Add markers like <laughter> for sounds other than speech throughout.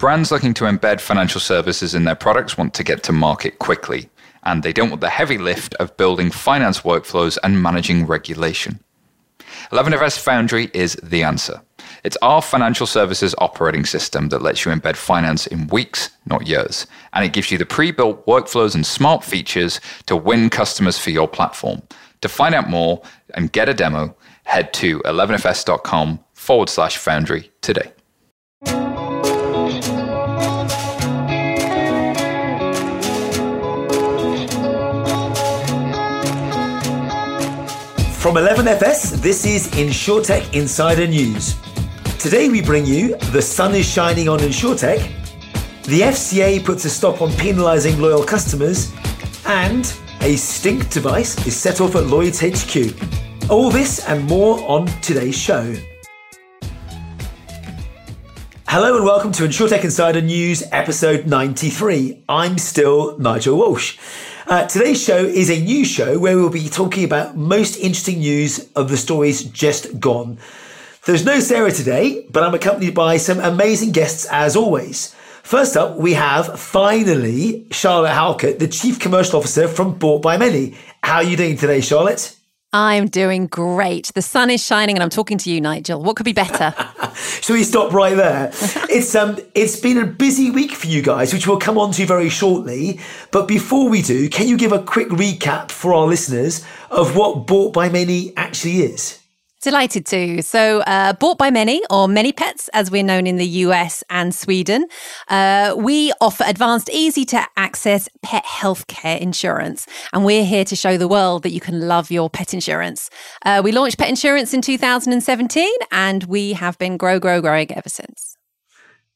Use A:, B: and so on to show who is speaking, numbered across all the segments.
A: Brands looking to embed financial services in their products want to get to market quickly, and they don't want the heavy lift of building finance workflows and managing regulation. 11FS Foundry is the answer. It's our financial services operating system that lets you embed finance in weeks, not years. And it gives you the pre built workflows and smart features to win customers for your platform. To find out more and get a demo, head to 11fs.com forward slash foundry today.
B: From 11FS, this is InsurTech Insider News. Today we bring you The Sun is Shining on InsurTech, the FCA puts a stop on penalising loyal customers, and a stink device is set off at Lloyd's HQ. All this and more on today's show. Hello and welcome to InsurTech Insider News, episode 93. I'm still Nigel Walsh. Uh, today's show is a news show where we'll be talking about most interesting news of the stories just gone. There's no Sarah today, but I'm accompanied by some amazing guests as always. First up, we have finally Charlotte Halkett, the Chief Commercial Officer from Bought by Many. How are you doing today, Charlotte?
C: I'm doing great. The sun is shining and I'm talking to you, Nigel. What could be better? <laughs>
B: Shall we stop right there? <laughs> it's um it's been a busy week for you guys, which we'll come on to very shortly. But before we do, can you give a quick recap for our listeners of what Bought by Many actually is?
C: Delighted to. So, uh, bought by many, or many pets, as we're known in the US and Sweden, uh, we offer advanced, easy to access pet healthcare insurance. And we're here to show the world that you can love your pet insurance. Uh, we launched pet insurance in 2017, and we have been grow, grow, growing ever since.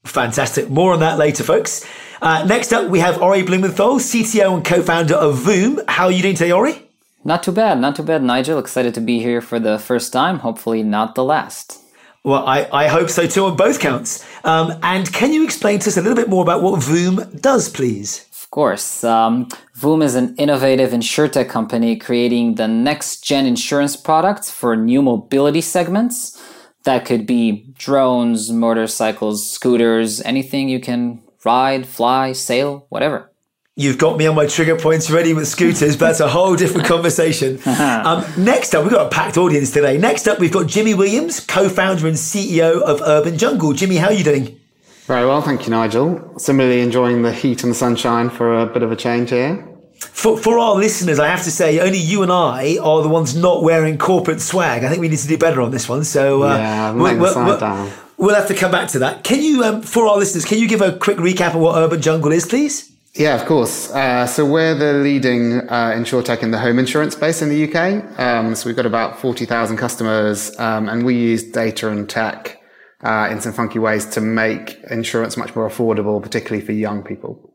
B: Fantastic. More on that later, folks. Uh, next up, we have Ori Blumenthal, CTO and co founder of Voom. How are you doing today, Ori?
D: Not too bad, not too bad, Nigel. Excited to be here for the first time, hopefully not the last.
B: Well, I, I hope so too on both counts. Um, and can you explain to us a little bit more about what Voom does, please?
D: Of course. Um, Voom is an innovative insurtech company creating the next gen insurance products for new mobility segments. That could be drones, motorcycles, scooters, anything you can ride, fly, sail, whatever.
B: You've got me on my trigger points ready with scooters, but that's a whole different conversation. <laughs> Um, next up, we've got a packed audience today. Next up, we've got Jimmy Williams, co founder and CEO of Urban Jungle. Jimmy, how are you doing?
E: Very well, thank you, Nigel. Similarly, enjoying the heat and the sunshine for a bit of a change here.
B: For, for our listeners, I have to say, only you and I are the ones not wearing corporate swag. I think we need to do better on this one. So,
E: uh, yeah, we'll, we'll, we'll,
B: we'll, have to come back to that. Can you, um, for our listeners, can you give a quick recap of what Urban Jungle is, please?
E: Yeah, of course. Uh, so we're the leading uh, insurtech in the home insurance space in the UK. Um, so we've got about 40,000 customers, um, and we use data and tech uh, in some funky ways to make insurance much more affordable, particularly for young people.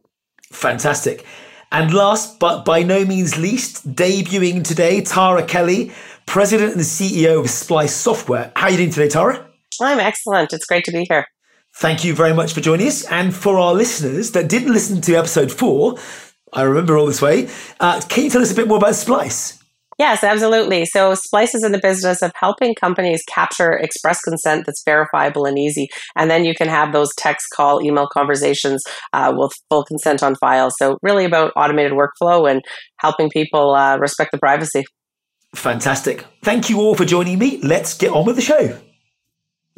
B: Fantastic. And last but by no means least, debuting today, Tara Kelly, President and CEO of Splice Software. How are you doing today, Tara?
F: I'm excellent. It's great to be here.
B: Thank you very much for joining us. And for our listeners that didn't listen to episode four, I remember all this way, uh, can you tell us a bit more about Splice?
F: Yes, absolutely. So Splice is in the business of helping companies capture express consent that's verifiable and easy. And then you can have those text, call, email conversations uh, with full consent on file. So really about automated workflow and helping people uh, respect the privacy.
B: Fantastic. Thank you all for joining me. Let's get on with the show.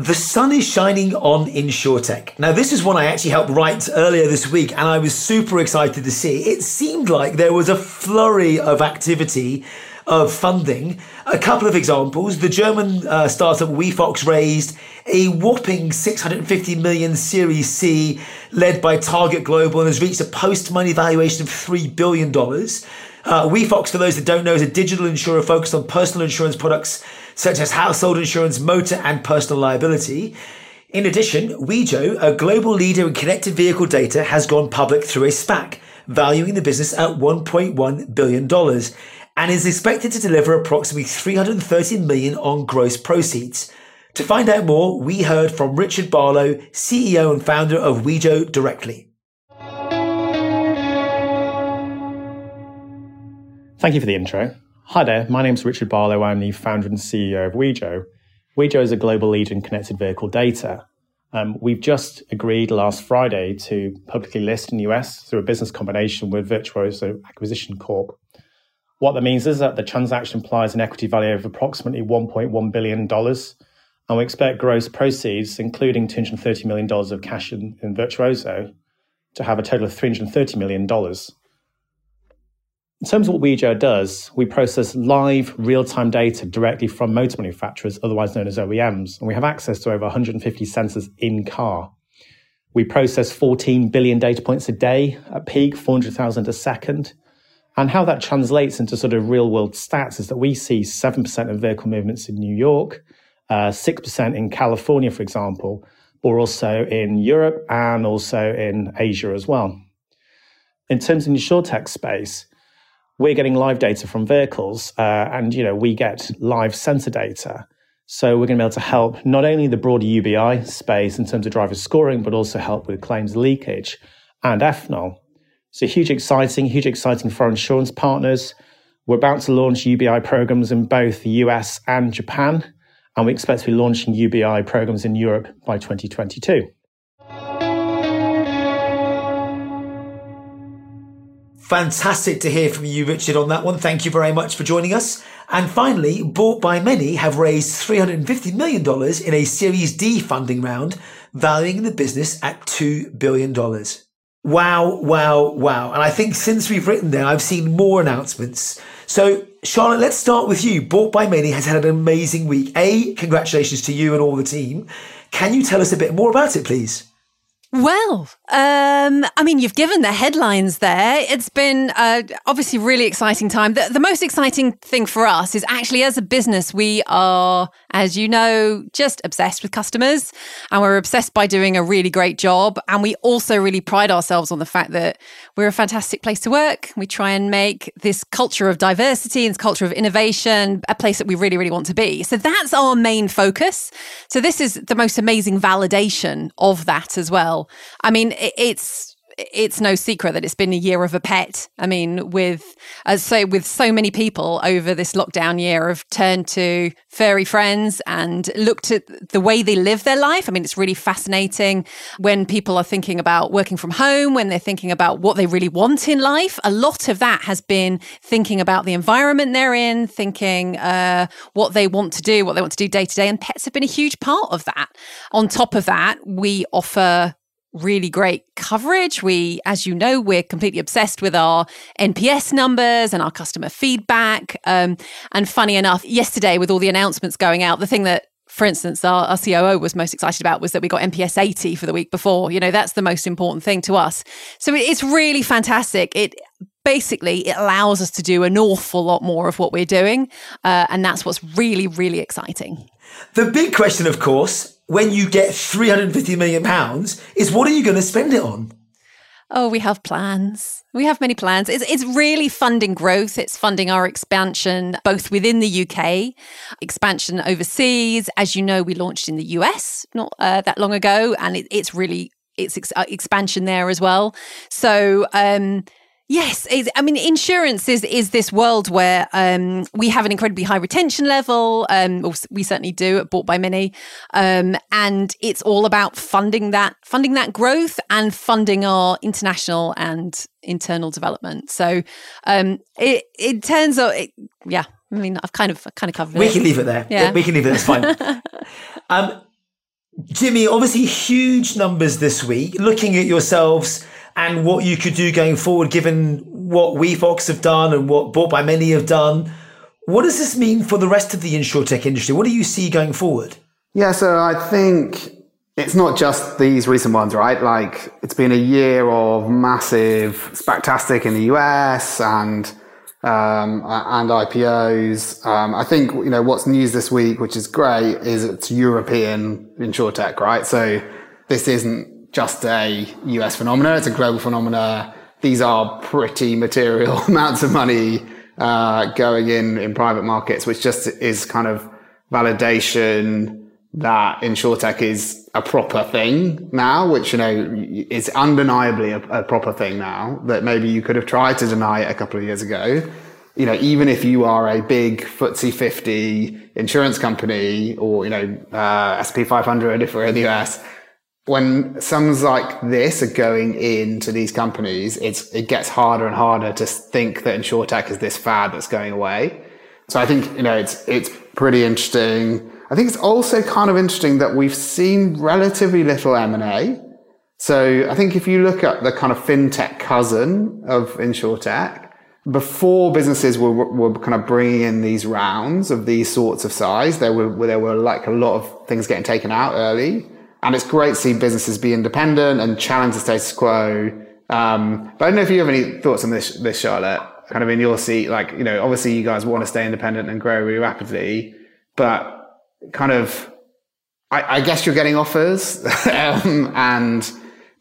B: The sun is shining on InsurTech. Now, this is one I actually helped write earlier this week, and I was super excited to see. It seemed like there was a flurry of activity of funding. A couple of examples. The German uh, startup WeFox raised a whopping 650 million Series C, led by Target Global, and has reached a post money valuation of $3 billion. Uh, WeFox, for those that don't know, is a digital insurer focused on personal insurance products such as household insurance, motor, and personal liability. In addition, Wejo, a global leader in connected vehicle data, has gone public through a SPAC, valuing the business at $1.1 billion, and is expected to deliver approximately 330 million on gross proceeds. To find out more, we heard from Richard Barlow, CEO and founder of Wejo directly.
G: Thank you for the intro. Hi there, my name is Richard Barlow. I'm the founder and CEO of Wejo. Wejo is a global leader in connected vehicle data. Um, we've just agreed last Friday to publicly list in the US through a business combination with Virtuoso Acquisition Corp. What that means is that the transaction implies an equity value of approximately $1.1 billion, and we expect gross proceeds, including $230 million of cash in, in Virtuoso, to have a total of $330 million. In terms of what Wejo does, we process live real-time data directly from motor manufacturers, otherwise known as OEMs, and we have access to over 150 sensors in car. We process 14 billion data points a day at peak, 400,000 a second. And how that translates into sort of real world stats is that we see 7% of vehicle movements in New York, uh, 6% in California, for example, or also in Europe and also in Asia as well. In terms of the insurtech space, we're getting live data from vehicles, uh, and you know we get live sensor data. So we're going to be able to help not only the broader UBI space in terms of driver scoring, but also help with claims leakage and FNOL. So huge, exciting, huge, exciting for our insurance partners. We're about to launch UBI programs in both the US and Japan, and we expect to be launching UBI programs in Europe by 2022.
B: Fantastic to hear from you, Richard, on that one. Thank you very much for joining us. And finally, Bought by Many have raised $350 million in a Series D funding round, valuing the business at $2 billion. Wow, wow, wow. And I think since we've written there, I've seen more announcements. So, Charlotte, let's start with you. Bought by Many has had an amazing week. A, congratulations to you and all the team. Can you tell us a bit more about it, please?
C: Well, um, I mean, you've given the headlines there. It's been uh, obviously really exciting time. The, the, most exciting thing for us is actually as a business, we are, as you know, just obsessed with customers and we're obsessed by doing a really great job. And we also really pride ourselves on the fact that we're a fantastic place to work. We try and make this culture of diversity and this culture of innovation a place that we really, really want to be. So that's our main focus. So this is the most amazing validation of that as well. I mean, it's it's no secret that it's been a year of a pet. I mean, with as so with so many people over this lockdown year have turned to furry friends and looked at the way they live their life. I mean, it's really fascinating when people are thinking about working from home, when they're thinking about what they really want in life. A lot of that has been thinking about the environment they're in, thinking uh, what they want to do, what they want to do day to day, and pets have been a huge part of that. On top of that, we offer really great coverage. We, as you know, we're completely obsessed with our NPS numbers and our customer feedback. Um, and funny enough, yesterday with all the announcements going out, the thing that for instance, our, our, COO was most excited about was that we got NPS 80 for the week before. You know, that's the most important thing to us. So it's really fantastic. It basically it allows us to do an awful lot more of what we're doing, uh, and that's what's really, really exciting.
B: The big question, of course, when you get 350 million pounds is what are you going to spend it on?
C: Oh, we have plans. We have many plans. It's, it's really funding growth. It's funding our expansion, both within the UK, expansion overseas. As you know, we launched in the US not uh, that long ago, and it, it's really it's ex- uh, expansion there as well. So, um, Yes, I mean, insurance is is this world where um, we have an incredibly high retention level. Um, we certainly do at Bought by Many, um, and it's all about funding that funding that growth and funding our international and internal development. So, um, it it turns out, it, yeah. I mean, I've kind of kind of covered
B: we
C: it.
B: Can leave it there. Yeah, we can leave it. That's fine. <laughs> Um, Jimmy, obviously, huge numbers this week. Looking at yourselves and what you could do going forward, given what WeFox have done and what Bought by Many have done. What does this mean for the rest of the insurtech industry? What do you see going forward?
E: Yeah, so I think it's not just these recent ones, right? Like it's been a year of massive, spectacular in the US and um, and IPOs. Um, I think you know what's news this week, which is great, is it's European insurtech, right? So this isn't just a US phenomena. It's a global phenomena. These are pretty material <laughs> amounts of money uh, going in in private markets, which just is kind of validation that insurtech is a proper thing now, which you know is undeniably a, a proper thing now. That maybe you could have tried to deny it a couple of years ago. You know, even if you are a big FTSE 50 insurance company or you know uh, SP 500 if we're in the US, when sums like this are going into these companies, it's it gets harder and harder to think that insurtech is this fad that's going away. So I think you know it's it's pretty interesting. I think it's also kind of interesting that we've seen relatively little M and A. So I think if you look at the kind of fintech cousin of insurtech, before businesses were, were kind of bringing in these rounds of these sorts of size, there were there were like a lot of things getting taken out early. And it's great to see businesses be independent and challenge the status quo. Um, but I don't know if you have any thoughts on this, this Charlotte, kind of in your seat. Like, you know, obviously you guys want to stay independent and grow really rapidly, but kind of, I, I guess you're getting offers. <laughs> um, and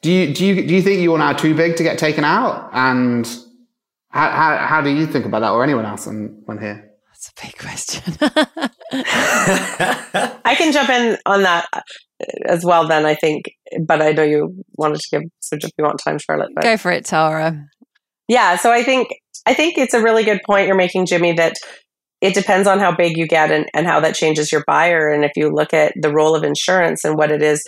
E: do you, do you, do you think you're now too big to get taken out? And how, how, how do you think about that or anyone else on, on here?
C: That's a big question. <laughs>
F: I can jump in on that as well then i think but i know you wanted to give so if you want time charlotte but.
C: go for it tara
F: yeah so i think i think it's a really good point you're making jimmy that it depends on how big you get and, and how that changes your buyer and if you look at the role of insurance and what it is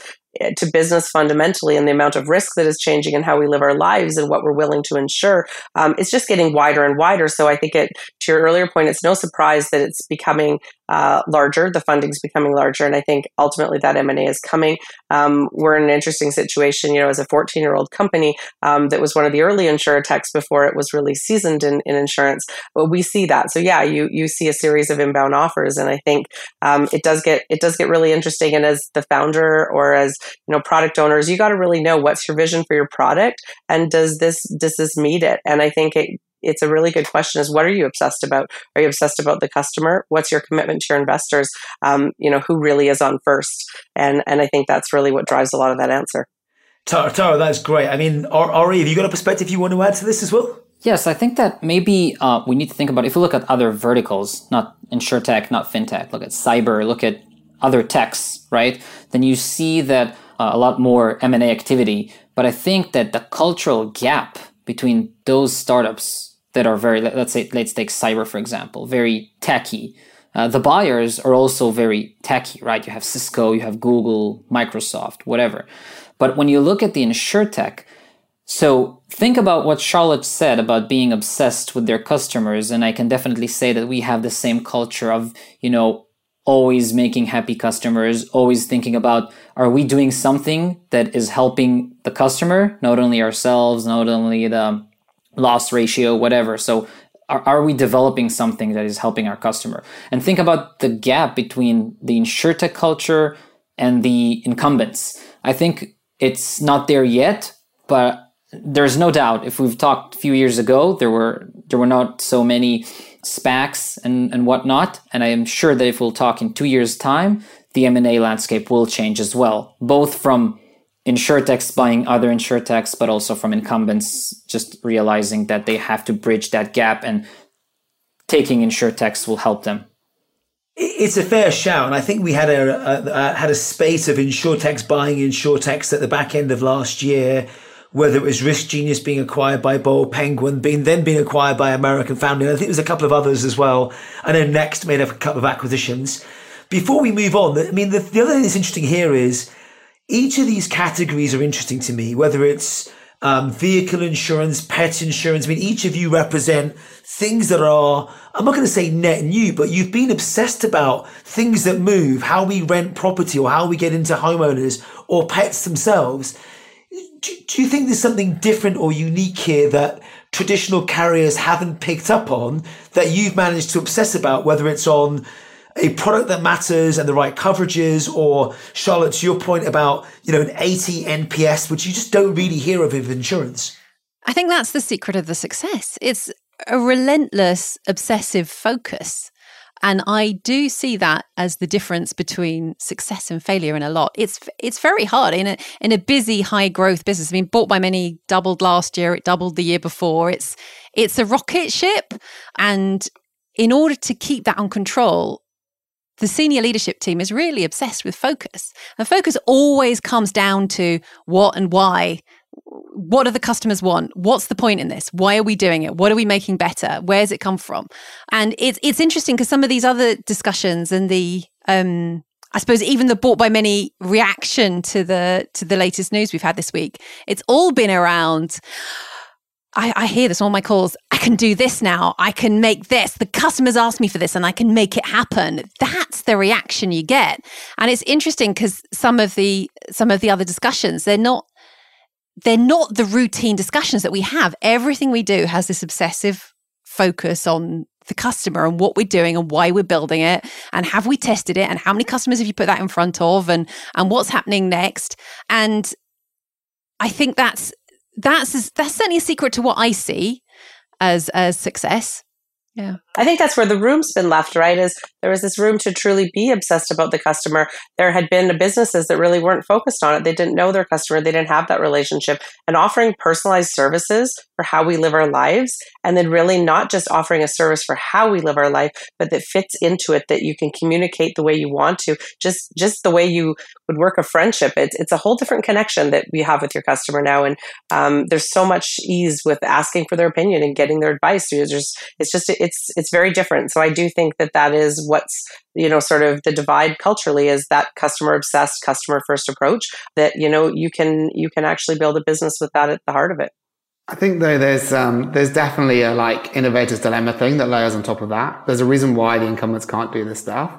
F: to business fundamentally and the amount of risk that is changing and how we live our lives and what we're willing to insure um, it's just getting wider and wider so i think it to your earlier point it's no surprise that it's becoming uh, larger. The funding's becoming larger, and I think ultimately that M and A is coming. Um, we're in an interesting situation, you know, as a 14 year old company um, that was one of the early insurtechs before it was really seasoned in, in insurance. But we see that, so yeah, you you see a series of inbound offers, and I think um, it does get it does get really interesting. And as the founder or as you know product owners, you got to really know what's your vision for your product, and does this does this meet it? And I think it it's a really good question is what are you obsessed about? Are you obsessed about the customer? What's your commitment to your investors? Um, you know who really is on first? And and i think that's really what drives a lot of that answer.
B: Tara, tara that's great. I mean Ori have you got a perspective you want to add to this as well?
D: Yes, I think that maybe uh, we need to think about if we look at other verticals, not insurtech not fintech, look at cyber, look at other techs, right? Then you see that uh, a lot more M and A activity. But I think that the cultural gap between those startups that are very let's say let's take cyber for example very techy uh, the buyers are also very techy right? You have cisco you have google microsoft whatever. But when you look at the insurtech so think about what charlotte said about being obsessed with their customers and i can definitely say that we have the same culture of you know always making happy customers always thinking about are we doing something that is helping the customer not only ourselves not only the loss ratio, whatever. So are, are we developing something that is helping our customer? And think about the gap between the insurtech culture and the incumbents. I think it's not there yet, but there's no doubt if we've talked a few years ago, there were there were not so many SPACs and, and whatnot. And I am sure that if we'll talk in two years' time, the M&A landscape will change as well, both from insurtechs buying other insurtechs, but also from incumbents just realizing that they have to bridge that gap and taking insurtechs will help them.
B: It's a fair shout, and I think we had a, a, a had a spate of insurtechs buying insurtechs at the back end of last year. Whether it was RiskGenius being acquired by Bold Penguin, being then being acquired by American Family, And I think there's a couple of others as well. I know Next made a couple of acquisitions. Before we move on, I mean, the, the other thing that's interesting here is each of these categories are interesting to me, whether it's um, vehicle insurance, pet insurance. I mean, each of you represent things that are, I'm not going to say net new, but you've been obsessed about things that move, how we rent property or how we get into homeowners or pets themselves. Do, do you think there's something different or unique here that traditional carriers haven't picked up on that you've managed to obsess about, whether it's on a product that matters and the right coverages, or Charlotte, to your point about, you know, an 80 NPS, which you just don't really hear of with insurance.
C: I think that's the secret of the success. It's a relentless, obsessive focus. And I do see that as the difference between success and failure in a lot. It's it's very hard in a in a busy, high growth business. I mean, bought by many doubled last year, it doubled the year before. It's it's a rocket ship. And in order to keep that on control, the senior leadership team is really obsessed with focus. And focus always comes down to what and why. What do the customers want? What's the point in this? Why are we doing it? What are we making better? Where's it come from? And it's it's interesting because some of these other discussions and the um, I suppose even the bought by many reaction to the to the latest news we've had this week, it's all been around. I, I hear this on my calls. I can do this now. I can make this. The customers ask me for this, and I can make it happen. That's the reaction you get, and it's interesting because some of the some of the other discussions they're not they're not the routine discussions that we have. Everything we do has this obsessive focus on the customer and what we're doing and why we're building it and have we tested it and how many customers have you put that in front of and and what's happening next and i think that's that's that's certainly a secret to what i see as as success yeah.
F: I think that's where the room's been left, right? Is there was this room to truly be obsessed about the customer. There had been businesses that really weren't focused on it. They didn't know their customer, they didn't have that relationship. And offering personalized services for how we live our lives, and then really not just offering a service for how we live our life, but that fits into it, that you can communicate the way you want to, just just the way you would work a friendship. It's it's a whole different connection that we have with your customer now. And um, there's so much ease with asking for their opinion and getting their advice. There's, it's just it's it's very different. So I do think that that is what's you know sort of the divide culturally is that customer obsessed, customer first approach. That you know you can you can actually build a business with that at the heart of it.
E: I think though there's um, there's definitely a like innovator's dilemma thing that layers on top of that. There's a reason why the incumbents can't do this stuff.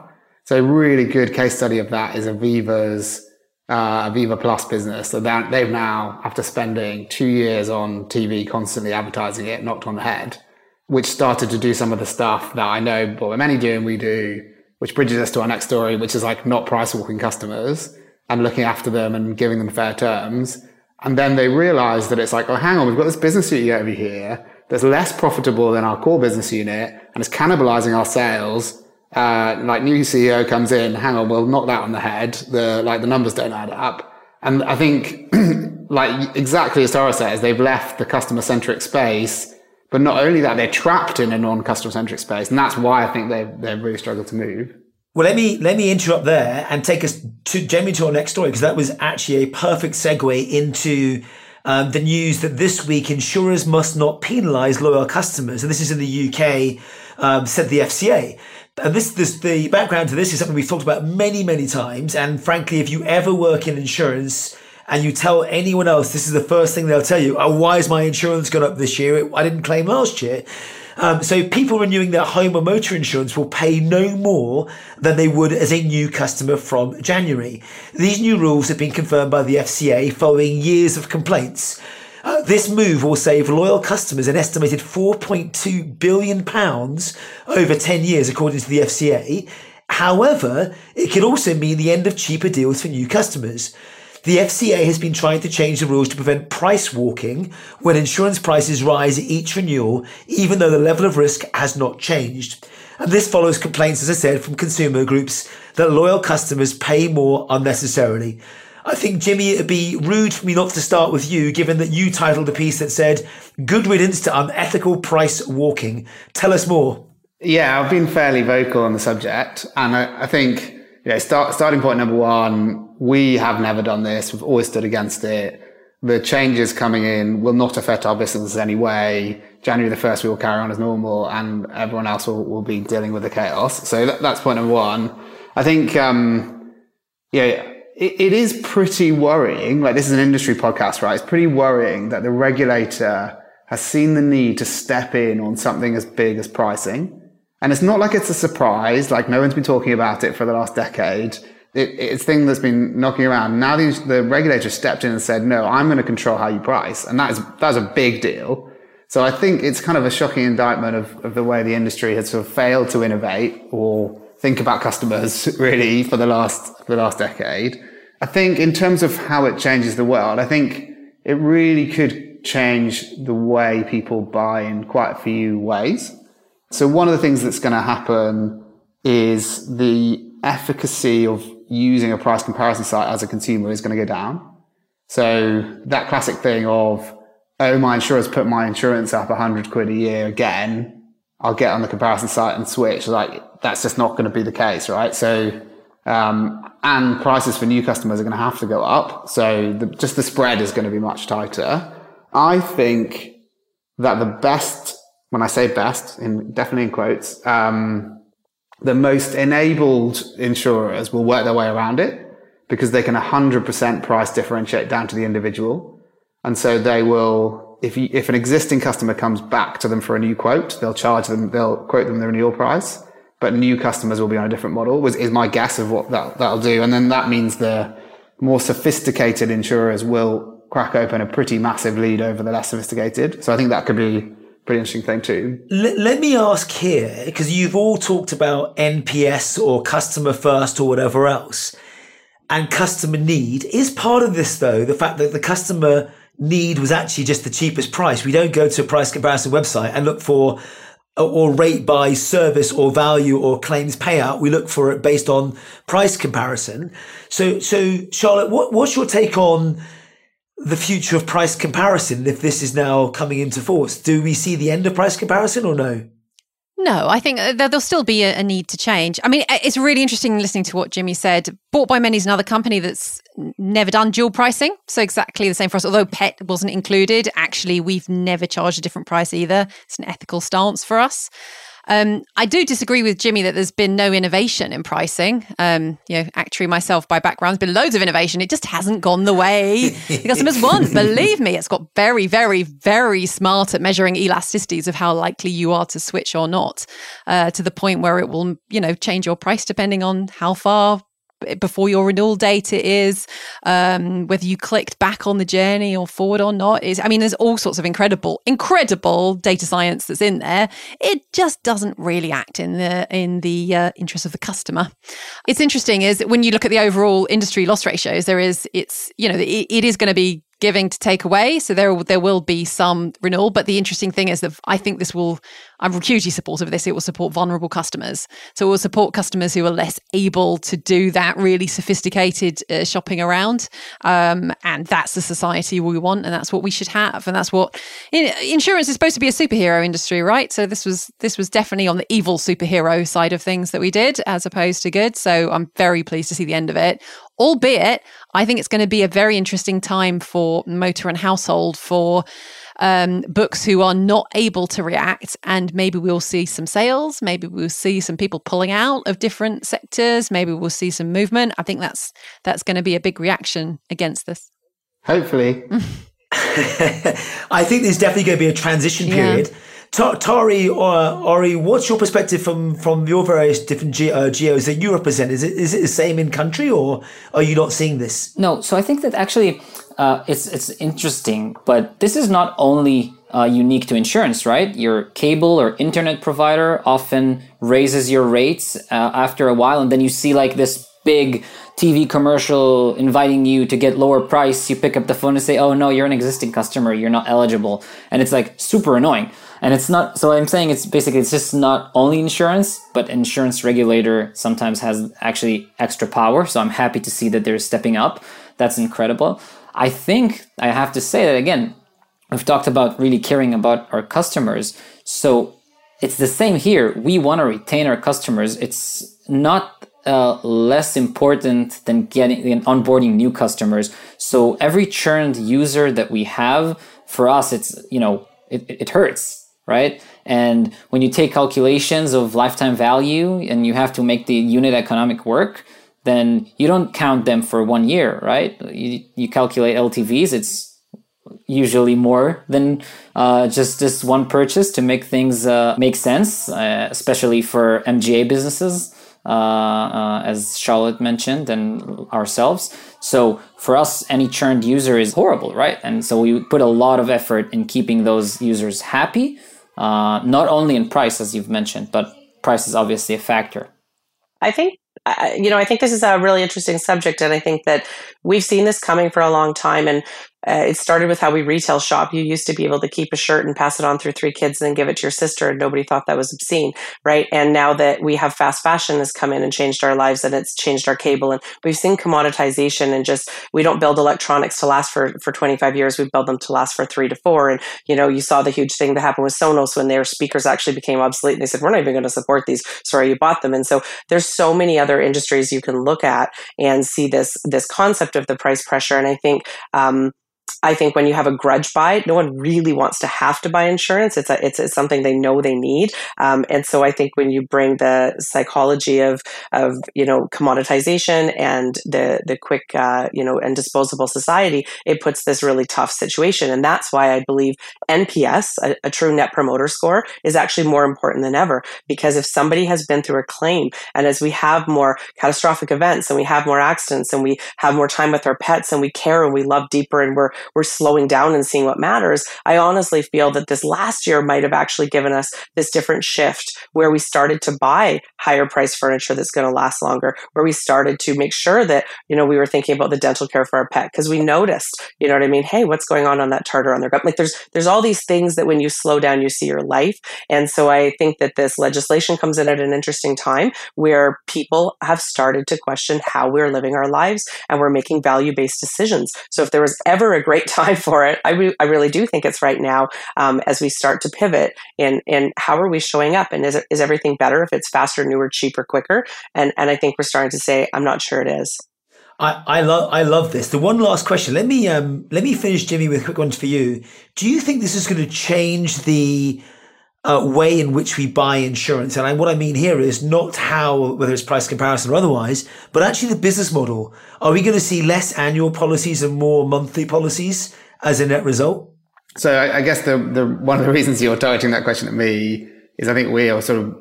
E: So a really good case study of that is Aviva's uh, Aviva Plus business. So they've now, after spending two years on TV, constantly advertising it, knocked on the head which started to do some of the stuff that I know Many do and we do, which bridges us to our next story, which is like not price walking customers and looking after them and giving them fair terms. And then they realize that it's like, oh, hang on, we've got this business unit over here that's less profitable than our core business unit and it's cannibalizing our sales. Uh, like new CEO comes in, hang on, we'll knock that on the head. The, like the numbers don't add up. And I think, <clears throat> like exactly as Tara says, they've left the customer centric space but not only that, they're trapped in a non-customer centric space, and that's why I think they they really struggle to move.
B: Well, let me let me interrupt there and take us to Jamie to our next story because that was actually a perfect segue into um, the news that this week insurers must not penalise loyal customers, and this is in the UK, um, said the FCA. And this, this, the background to this is something we've talked about many, many times. And frankly, if you ever work in insurance, and you tell anyone else, this is the first thing they'll tell you, oh, why is my insurance gone up this year? I didn't claim last year. Um, so people renewing their home or motor insurance will pay no more than they would as a new customer from January. These new rules have been confirmed by the FCA following years of complaints. Uh, this move will save loyal customers an estimated 4.2 billion pounds over 10 years, according to the FCA. However, it could also mean the end of cheaper deals for new customers. The FCA has been trying to change the rules to prevent price walking when insurance prices rise at each renewal, even though the level of risk has not changed. And this follows complaints, as I said, from consumer groups that loyal customers pay more unnecessarily. I think, Jimmy, it'd be rude for me not to start with you, given that you titled a piece that said, Good riddance to unethical price walking. Tell us more.
E: Yeah, I've been fairly vocal on the subject. And I, I think yeah, start, starting point number one, we have never done this. We've always stood against it. The changes coming in will not affect our business in any way. January the 1st, we will carry on as normal and everyone else will, will be dealing with the chaos. So that, that's point number one. I think, um, yeah, it, it is pretty worrying. Like this is an industry podcast, right? It's pretty worrying that the regulator has seen the need to step in on something as big as pricing and it's not like it's a surprise, like no one's been talking about it for the last decade. It, it's thing that's been knocking around. Now the, the regulator stepped in and said, no, I'm going to control how you price. And that is, that's a big deal. So I think it's kind of a shocking indictment of, of the way the industry has sort of failed to innovate or think about customers <laughs> really for the last, for the last decade. I think in terms of how it changes the world, I think it really could change the way people buy in quite a few ways. So one of the things that's going to happen is the efficacy of using a price comparison site as a consumer is going to go down. So that classic thing of, oh, my insurer's put my insurance up 100 quid a year again. I'll get on the comparison site and switch. Like that's just not going to be the case, right? So, um, and prices for new customers are going to have to go up. So the, just the spread is going to be much tighter. I think that the best when I say best, in definitely in quotes, um, the most enabled insurers will work their way around it because they can 100% price differentiate down to the individual. And so they will, if you, if an existing customer comes back to them for a new quote, they'll charge them, they'll quote them the renewal price, but new customers will be on a different model was, is my guess of what that, that'll do. And then that means the more sophisticated insurers will crack open a pretty massive lead over the less sophisticated. So I think that could be pretty interesting thing too.
B: Let, let me ask here, because you've all talked about NPS or customer first or whatever else, and customer need. Is part of this though the fact that the customer need was actually just the cheapest price? We don't go to a price comparison website and look for uh, or rate by service or value or claims payout. We look for it based on price comparison. So, so Charlotte, what, what's your take on the future of price comparison if this is now coming into force? Do we see the end of price comparison or no?
C: No, I think uh, there'll still be a, need to change. I mean, it's really interesting listening to what Jimmy said. Bought by Many is another company that's never done dual pricing. So exactly the same for us. Although pet wasn't included, actually, we've never charged a different price either. It's an ethical stance for us. Um, I do disagree with Jimmy that there's been no innovation in pricing. Um, you know, actuary myself by background, there's been loads of innovation. It just hasn't gone the way the <laughs> customers want. Believe me, it's got very, very, very smart at measuring elasticities of how likely you are to switch or not, uh, to the point where it will, you know, change your price depending on how far before your renewal date it is, um, whether you clicked back on the journey or forward or not. Is I mean, there's all sorts of incredible, incredible data science that's in there. It just doesn't really act in the in the uh, interest of the customer. It's interesting is when you look at the overall industry loss ratios, there is it's you know it, it is going to be giving to take away. So there there will be some renewal. But the interesting thing is that I think this will I'm hugely supportive of this. It will support vulnerable customers. So it will support customers who are less able to do that really sophisticated uh, shopping around. Um, and that's the society we want, and that's what we should have. And that's what insurance is supposed to be a superhero industry, right? So this was this was definitely on the evil superhero side of things that we did, as opposed to good. So I'm very pleased to see the end of it albeit I think it's going to be a very interesting time for motor and household for um, books who are not able to react. And maybe we'll see some sales. Maybe we'll see some people pulling out of different sectors. Maybe we'll see some movement. I think that's that's going to be a big reaction against this.
E: Hopefully. <laughs> <laughs>
B: I think there's definitely going to be a transition period. Yeah. Tari or Ori, what's your perspective from from your various different ge- uh, geos that you represent? Is it is it the same in country, or are you not seeing this?
D: No, so I think that actually uh, it's it's interesting, but this is not only uh, unique to insurance, right? Your cable or internet provider often raises your rates uh, after a while, and then you see like this big TV commercial inviting you to get lower price. You pick up the phone and say, "Oh no, you're an existing customer. You're not eligible," and it's like super annoying. And it's not, so I'm saying it's basically, it's just not only insurance, but insurance regulator sometimes has actually extra power. So I'm happy to see that they're stepping up. That's incredible. I think I have to say that again, we've talked about really caring about our customers. So it's the same here. We want to retain our customers. It's not uh, less important than getting than onboarding new customers. So every churned user that we have, for us, it's you know it, it hurts right? And when you take calculations of lifetime value and you have to make the unit economic work, then you don't count them for one year, right? You, you calculate LTVs, it's usually more than uh, just this one purchase to make things uh, make sense, uh, especially for MGA businesses. Uh, uh, as Charlotte mentioned, and ourselves. So for us, any churned user is horrible, right? And so we put a lot of effort in keeping those users happy uh, not only in price, as you've mentioned, but price is obviously a factor.
F: I think you know, I think this is a really interesting subject, and I think that we've seen this coming for a long time. And uh, it started with how we retail shop. You used to be able to keep a shirt and pass it on through three kids and then give it to your sister, and nobody thought that was obscene, right? And now that we have fast fashion has come in and changed our lives, and it's changed our cable, and we've seen commoditization and just we don't build electronics to last for for 25 years. We build them to last for three to four. And you know, you saw the huge thing that happened with Sonos when their speakers actually became obsolete, and they said we're not even going to support these. Sorry, you bought them. And so there's so many other industries you can look at and see this this concept of the price pressure. And I think um, I think when you have a grudge buy, no one really wants to have to buy insurance. It's a, it's, it's something they know they need. Um, and so I think when you bring the psychology of, of, you know, commoditization and the, the quick, uh, you know, and disposable society, it puts this really tough situation. And that's why I believe NPS, a, a true net promoter score, is actually more important than ever. Because if somebody has been through a claim and as we have more catastrophic events and we have more accidents and we have more time with our pets and we care and we love deeper and we're, we're slowing down and seeing what matters, I honestly feel that this last year might have actually given us this different shift where we started to buy higher price furniture that's going to last longer, where we started to make sure that, you know, we were thinking about the dental care for our pet because we noticed, you know what I mean? Hey, what's going on on that tartar on their gut? Like there's, there's all these things that when you slow down, you see your life. And so I think that this legislation comes in at an interesting time where people have started to question how we're living our lives and we're making value based decisions. So if there was ever a great time for it, I, re- I really do think it's right now um, as we start to pivot in, in how are we showing up and is, it, is everything better if it's faster, newer, cheaper, quicker? And, and I think we're starting to say, I'm not sure it is.
B: I, I love I love this. The one last question. Let me um let me finish, Jimmy, with quick ones for you. Do you think this is going to change the uh, way in which we buy insurance? And I, what I mean here is not how whether it's price comparison or otherwise, but actually the business model. Are we going to see less annual policies and more monthly policies as a net result?
E: So I, I guess the the one of the reasons you're directing that question at me is I think we are sort of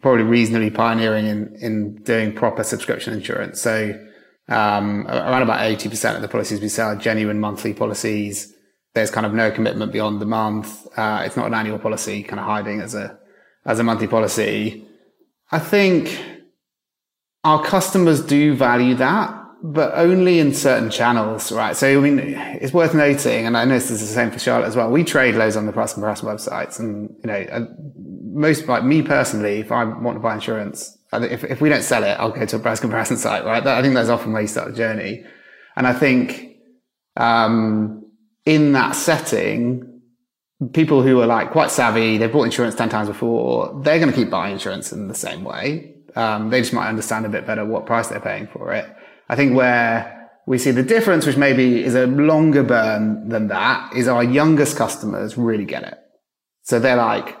E: probably reasonably pioneering in in doing proper subscription insurance. So um, around about 80% of the policies we sell are genuine monthly policies. There's kind of no commitment beyond the month. Uh, it's not an annual policy, kind of hiding as a, as a monthly policy. I think our customers do value that, but only in certain channels, right? So, I mean, it's worth noting, and I know this is the same for Charlotte as well. We trade loads on the price comparison websites, and you know, most like me personally, if I want to buy insurance, if, if we don't sell it, I'll go to a price comparison site, right? I think that's often where you start the journey. And I think, um, in that setting, people who are like quite savvy, they've bought insurance 10 times before, they're going to keep buying insurance in the same way. Um, they just might understand a bit better what price they're paying for it. I think where we see the difference, which maybe is a longer burn than that, is our youngest customers really get it. So they're like,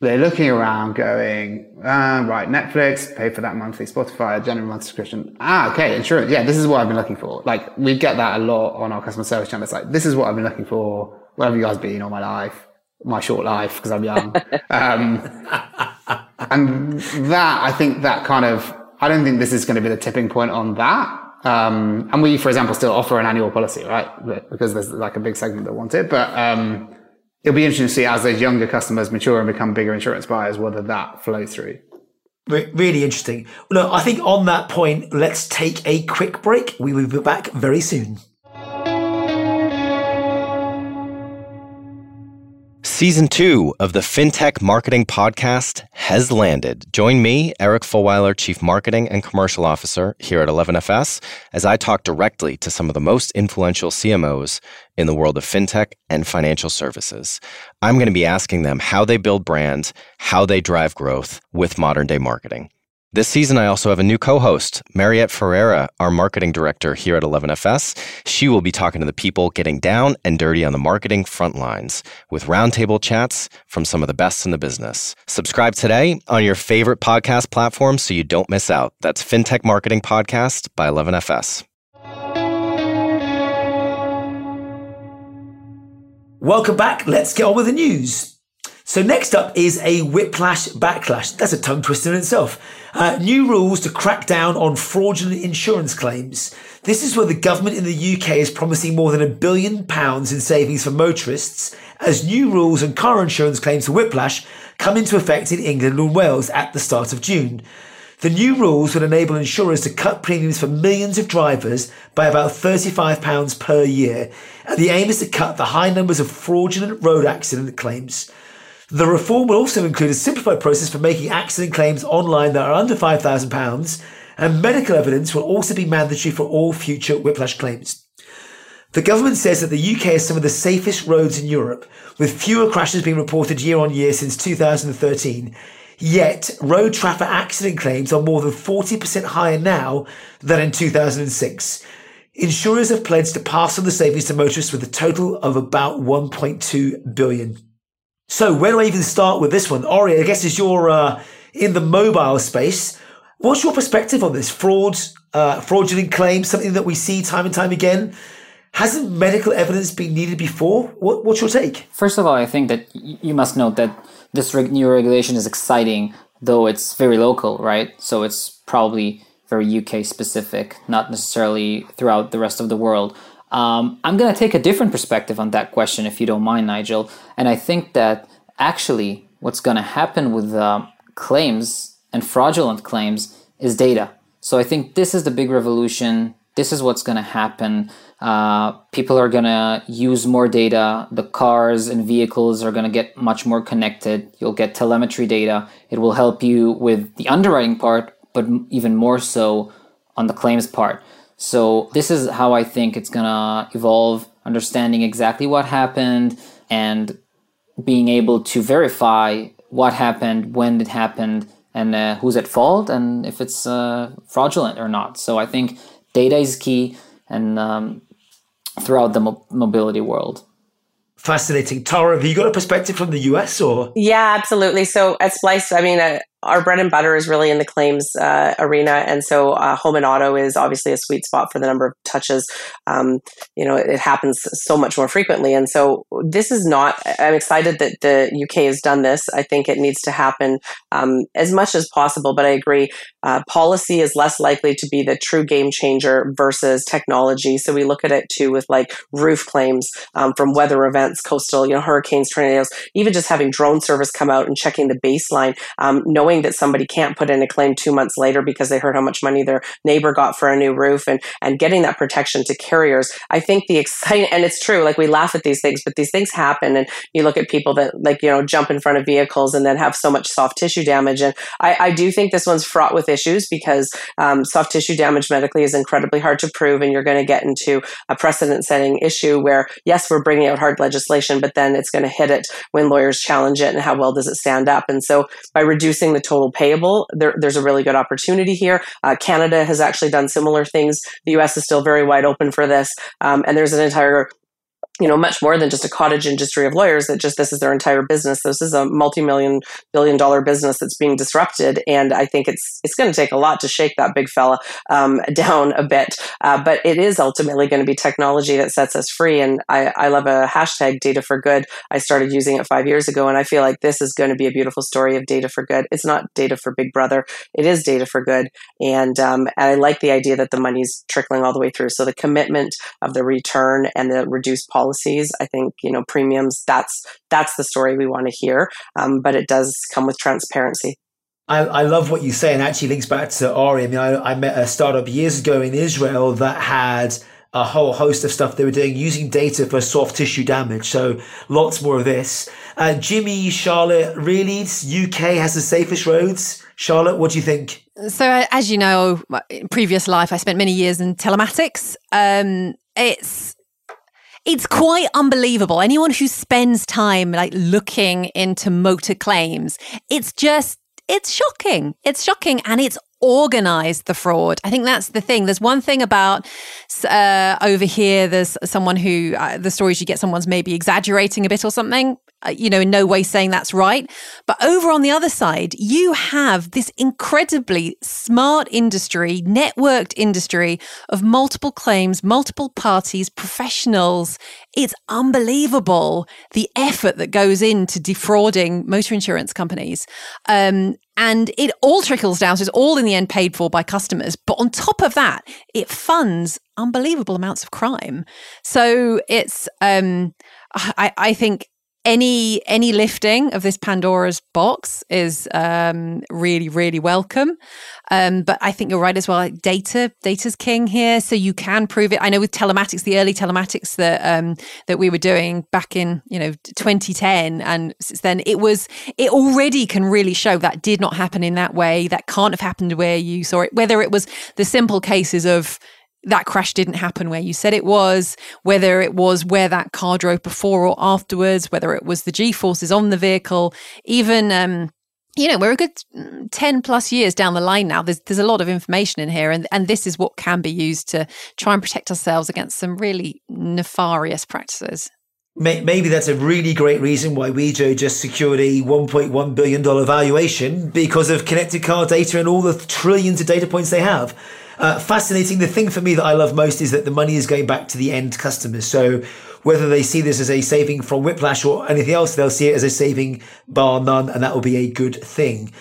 E: they're looking around going, ah, right, Netflix, pay for that monthly, Spotify, general monthly subscription. Ah, okay, insurance. Yeah, this is what I've been looking for. Like, we get that a lot on our customer service channel. It's like, this is what I've been looking for. Where have you guys been all my life? My short life, because I'm young. <laughs> um, and that, I think that kind of, I don't think this is going to be the tipping point on that. Um, and we, for example, still offer an annual policy, right? Because there's like a big segment that want it. But, um, it'll be interesting to see as those younger customers mature and become bigger insurance buyers whether that flows through.
B: Really interesting. Look, I think on that point, let's take a quick break. We will be back very soon.
H: Season two of the FinTech Marketing Podcast has landed. Join me, Eric Fulweiler, Chief Marketing and Commercial Officer here at 11FS, as I talk directly to some of the most influential CMOs in the world of FinTech and financial services. I'm going to be asking them how they build brands, how they drive growth with modern day marketing. This season, I also have a new co host, Mariette Ferreira, our marketing director here at 11FS. She will be talking to the people getting down and dirty on the marketing front lines with roundtable chats from some of the best in the business. Subscribe today on your favorite podcast platform so you don't miss out. That's FinTech Marketing Podcast by 11FS.
B: Welcome back. Let's get on with the news. So next up is a whiplash backlash. That's a tongue twister in itself. Uh, new rules to crack down on fraudulent insurance claims. This is where the government in the UK is promising more than a billion pounds in savings for motorists as new rules on car insurance claims for whiplash come into effect in England and Wales at the start of June. The new rules would enable insurers to cut premiums for millions of drivers by about £35 per year, and the aim is to cut the high numbers of fraudulent road accident claims. The reform will also include a simplified process for making accident claims online that are under £5,000, and medical evidence will also be mandatory for all future whiplash claims. The government says that the UK has some of the safest roads in Europe, with fewer crashes being reported year on year since 2013. Yet, road traffic accident claims are more than 40% higher now than in 2006. Insurers have pledged to pass on the savings to motorists with a total of about 1.2 billion. So where do I even start with this one? Ori, I guess as you're uh, in the mobile space, what's your perspective on this? Fraud, uh, fraudulent claims, something that we see time and time again. Hasn't medical evidence been needed before? What, what's your take?
D: First of all, I think that you must note that this new regulation is exciting, though it's very local, right? So it's probably very UK specific, not necessarily throughout the rest of the world. Um, I'm going to take a different perspective on that question, if you don't mind, Nigel. And I think that actually what's going to happen with uh, claims and fraudulent claims is data. So I think this is the big revolution. This is what's going to happen. Uh, people are going to use more data. The cars and vehicles are going to get much more connected. You'll get telemetry data. It will help you with the underwriting part, but even more so on the claims part. So this is how I think it's gonna evolve, understanding exactly what happened and being able to verify what happened, when it happened, and uh, who's at fault, and if it's uh, fraudulent or not. So I think data is key, and um, throughout the mo- mobility world.
B: Fascinating. Tara, have you got a perspective from the US or?
F: Yeah, absolutely. So at Splice, I mean, uh, our bread and butter is really in the claims uh, arena, and so uh, home and auto is obviously a sweet spot for the number of touches. Um, you know, it happens so much more frequently, and so this is not. I'm excited that the UK has done this. I think it needs to happen um, as much as possible. But I agree, uh, policy is less likely to be the true game changer versus technology. So we look at it too with like roof claims um, from weather events, coastal, you know, hurricanes, tornadoes, even just having drone service come out and checking the baseline, um, knowing knowing that somebody can't put in a claim two months later because they heard how much money their neighbor got for a new roof and, and getting that protection to carriers. I think the exciting, and it's true, like we laugh at these things, but these things happen. And you look at people that like, you know, jump in front of vehicles and then have so much soft tissue damage. And I, I do think this one's fraught with issues because um, soft tissue damage medically is incredibly hard to prove. And you're going to get into a precedent setting issue where, yes, we're bringing out hard legislation, but then it's going to hit it when lawyers challenge it and how well does it stand up. And so by reducing the total payable, there, there's a really good opportunity here. Uh, Canada has actually done similar things. The US is still very wide open for this. Um, and there's an entire you know much more than just a cottage industry of lawyers that just this is their entire business. This is a multi-million billion dollar business that's being disrupted. And i think it's it's going to take a lot to shake that big fella um, <laughs> down a bit. Uh, but it is ultimately going to be technology that sets us free. And I, I love a hashtag data for good. I started using it five years ago and i feel like this is going to be a beautiful story of data for good. It's not data for big brother. It is data for good. And, um, and i like the idea that the money's trickling all the way through. So the commitment of the return and the reduced policy policies. I think you know premiums. That's that's the story we want to hear, um, but it does come with transparency.
B: I, I, love what you say, and actually links back to Ori. I mean, I, I met a startup years ago in Israel that had a whole host of stuff they were doing using data for soft tissue damage. So lots more of this. Uh, Jimmy, Charlotte, really, UK has the safest roads. Charlotte, what do you think?
C: So, as you know, in previous life, I spent many years in telematics. Um, it's it's quite unbelievable. Anyone who spends time like looking into motor claims, it's just it's shocking. It's shocking and it's organized the fraud. I think that's the thing. There's one thing about uh, over here, there's someone who, uh, the stories you get, someone's maybe exaggerating a bit or something. Uh, you know, in no way saying that's right. But over on the other side, you have this incredibly smart industry, networked industry of multiple claims, multiple parties, professionals. It's unbelievable the effort that goes into defrauding motor insurance companies. Um, and it all trickles down. So it's all in the end paid for by customers. But on top of that, it funds unbelievable amounts of crime. So it's, um, I, I think any any lifting of this Pandora's box is um, really really welcome. Um, but I think you're right as well. Data data's king here, so you can prove it. I know with telematics, the early telematics that um, that we were doing back in you know 2010, and since then it was it already can really show that did not happen in that way. That can't have happened where you saw it. Whether it was the simple cases of that crash didn't happen where you said it was, whether it was where that car drove before or afterwards, whether it was the G forces on the vehicle, even um, you know, we're a good mm, 10 plus years down the line now. There's, there's a lot of information in here, and, and this is what can be used to try and protect ourselves against some really nefarious practices.
B: Maybe that's a really great reason why Wejo just secured a $1.1 billion valuation because of connected car data and all the trillions of data points they have. Uh, fascinating. The thing for me that I love most is that the money is going back to the end customers. So whether they see this as a saving from whiplash or anything else, they'll see it as a saving bar none, and that will be a good thing.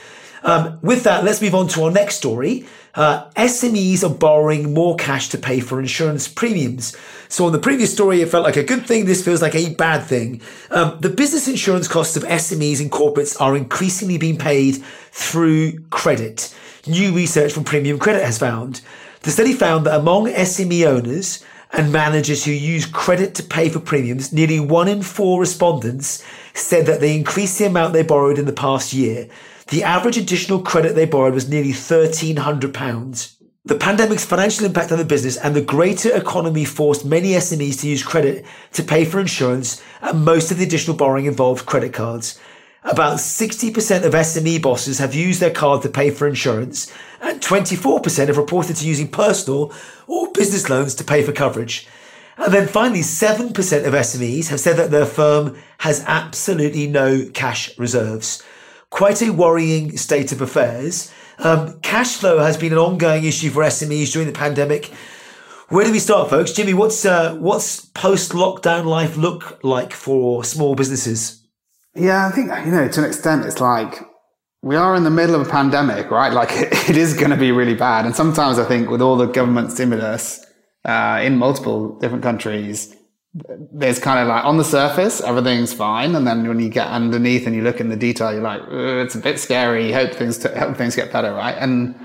B: Um, with that, let's move on to our next story. Uh, SMEs are borrowing more cash to pay for insurance premiums. So, on the previous story, it felt like a good thing. This feels like a bad thing. Um, the business insurance costs of SMEs and corporates are increasingly being paid through credit. New research from Premium Credit has found. The study found that among SME owners and managers who use credit to pay for premiums, nearly one in four respondents said that they increased the amount they borrowed in the past year. The average additional credit they borrowed was nearly £1,300. The pandemic's financial impact on the business and the greater economy forced many SMEs to use credit to pay for insurance, and most of the additional borrowing involved credit cards. About 60% of SME bosses have used their card to pay for insurance, and 24% have reported to using personal or business loans to pay for coverage. And then finally, 7% of SMEs have said that their firm has absolutely no cash reserves quite a worrying state of affairs. Um, cash flow has been an ongoing issue for SMEs during the pandemic. Where do we start, folks? Jimmy, what's uh, what's post lockdown life look like for small businesses?
E: Yeah, I think you know to an extent it's like we are in the middle of a pandemic, right? Like <laughs> it is going to be really bad, and sometimes I think with all the government stimulus uh, in multiple different countries, there's kind of like on the surface everything's fine. And then when you get underneath and you look in the detail you're like it's a bit scary. Hope things hope things get better right? And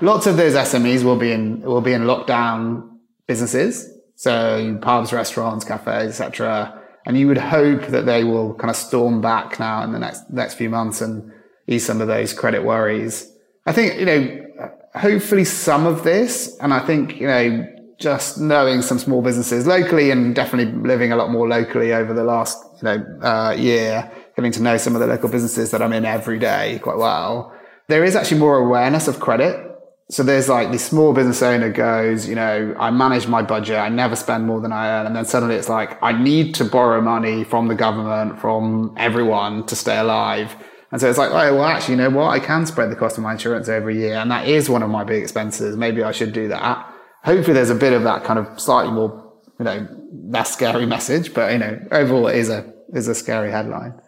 E: lots of those SMEs will be in will be in lockdown businesses. So pubs restaurants cafes etc and you would hope that they will kind of storm back now in the next next few months and ease some of those credit worries I think you know hopefully some of this and I think you know just knowing some small businesses locally and definitely living a lot more locally over the last you know uh, year, getting to know some of the local businesses that I'm in every day quite well. There is actually more awareness of credit. So there's like the small business owner goes, you know, I manage my budget, I never spend more than I earn, and then suddenly it's like I need to borrow money from the government, from everyone to stay alive. And so it's like, oh, well, actually, you know what? I can spread the cost of my insurance over a year. And that is one of my big expenses. Maybe I should do that hopefully there's a bit of that kind of slightly more, you know, less scary message, but you know, overall it is a is a scary headline.